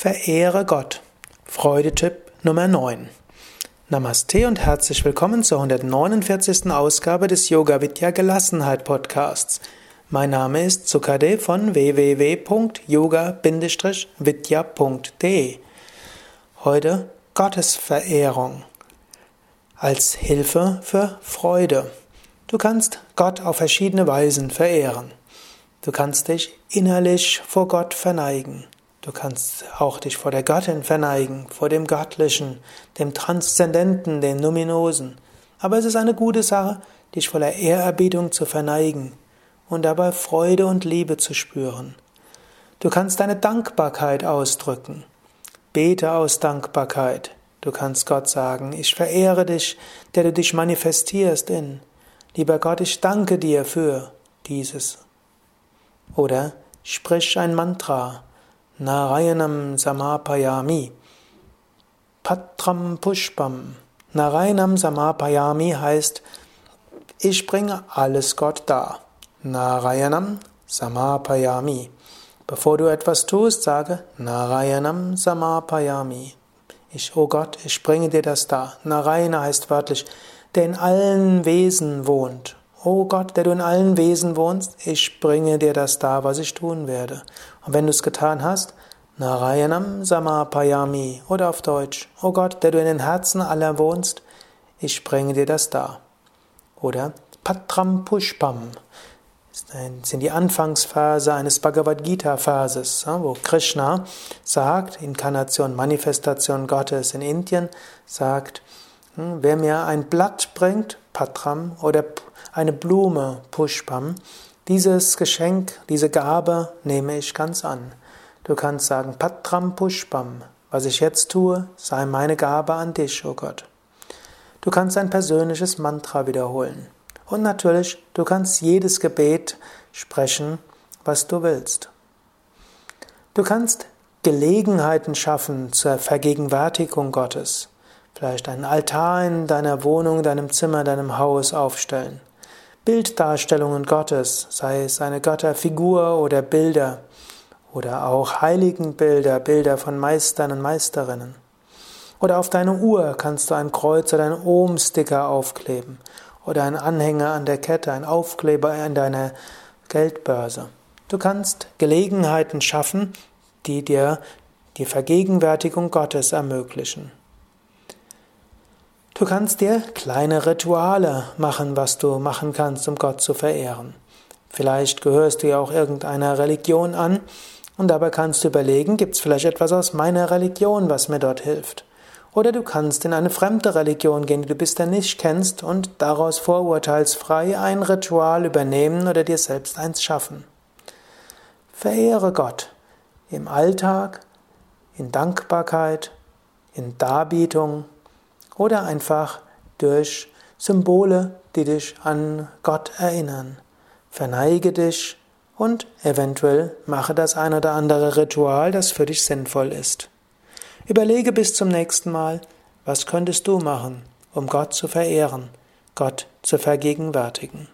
Verehre Gott. Freudetipp Nummer 9. Namaste und herzlich willkommen zur 149. Ausgabe des Yoga Vidya Gelassenheit Podcasts. Mein Name ist Sukade von www.yoga-vidya.de. Heute Gottesverehrung als Hilfe für Freude. Du kannst Gott auf verschiedene Weisen verehren. Du kannst dich innerlich vor Gott verneigen. Du kannst auch dich vor der Göttin verneigen, vor dem Göttlichen, dem Transzendenten, dem Numinosen. Aber es ist eine gute Sache, dich voller Ehrerbietung zu verneigen und dabei Freude und Liebe zu spüren. Du kannst deine Dankbarkeit ausdrücken. Bete aus Dankbarkeit. Du kannst Gott sagen, ich verehre dich, der du dich manifestierst in. Lieber Gott, ich danke dir für dieses. Oder sprich ein Mantra. Narayanam Samapayami. Patram Pushpam. Narayanam Samapayami heißt, ich bringe alles Gott dar. Narayanam Samapayami. Bevor du etwas tust, sage Narayanam Samapayami. Ich, oh Gott, ich bringe dir das dar. Narayana heißt wörtlich, der in allen Wesen wohnt. O Gott, der du in allen Wesen wohnst, ich bringe dir das dar, was ich tun werde. Und wenn du es getan hast, Narayanam Samapayami oder auf Deutsch, O Gott, der du in den Herzen aller wohnst, ich bringe dir das dar. Oder Patram Pushpam sind die Anfangsphase eines Bhagavad Gita Verses, wo Krishna sagt, Inkarnation, Manifestation Gottes in Indien, sagt, hm, wer mir ein Blatt bringt, Patram, oder eine Blume, Pushpam, dieses Geschenk, diese Gabe nehme ich ganz an. Du kannst sagen, Patram Pushpam, was ich jetzt tue, sei meine Gabe an dich, o oh Gott. Du kannst ein persönliches Mantra wiederholen. Und natürlich, du kannst jedes Gebet sprechen, was du willst. Du kannst Gelegenheiten schaffen zur Vergegenwärtigung Gottes. Vielleicht einen Altar in deiner Wohnung, deinem Zimmer, deinem Haus aufstellen. Bilddarstellungen Gottes, sei es eine Götterfigur oder Bilder oder auch Heiligenbilder, Bilder von Meistern und Meisterinnen. Oder auf deine Uhr kannst du ein Kreuz oder einen Ohm-Sticker aufkleben oder einen Anhänger an der Kette, ein Aufkleber an deiner Geldbörse. Du kannst Gelegenheiten schaffen, die dir die Vergegenwärtigung Gottes ermöglichen. Du kannst dir kleine Rituale machen, was du machen kannst, um Gott zu verehren. Vielleicht gehörst du ja auch irgendeiner Religion an und dabei kannst du überlegen, gibt es vielleicht etwas aus meiner Religion, was mir dort hilft. Oder du kannst in eine fremde Religion gehen, die du bisher nicht kennst und daraus vorurteilsfrei ein Ritual übernehmen oder dir selbst eins schaffen. Verehre Gott im Alltag, in Dankbarkeit, in Darbietung, oder einfach durch Symbole, die dich an Gott erinnern. Verneige dich und eventuell mache das ein oder andere Ritual, das für dich sinnvoll ist. Überlege bis zum nächsten Mal, was könntest du machen, um Gott zu verehren, Gott zu vergegenwärtigen.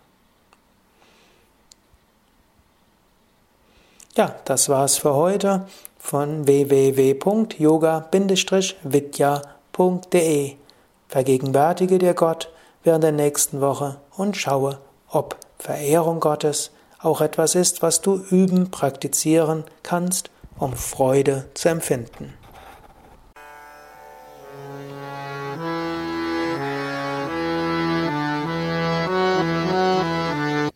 Ja, das war's für heute von www.yoga-vidya.de Vergegenwärtige dir Gott während der nächsten Woche und schaue, ob Verehrung Gottes auch etwas ist, was du üben, praktizieren kannst, um Freude zu empfinden.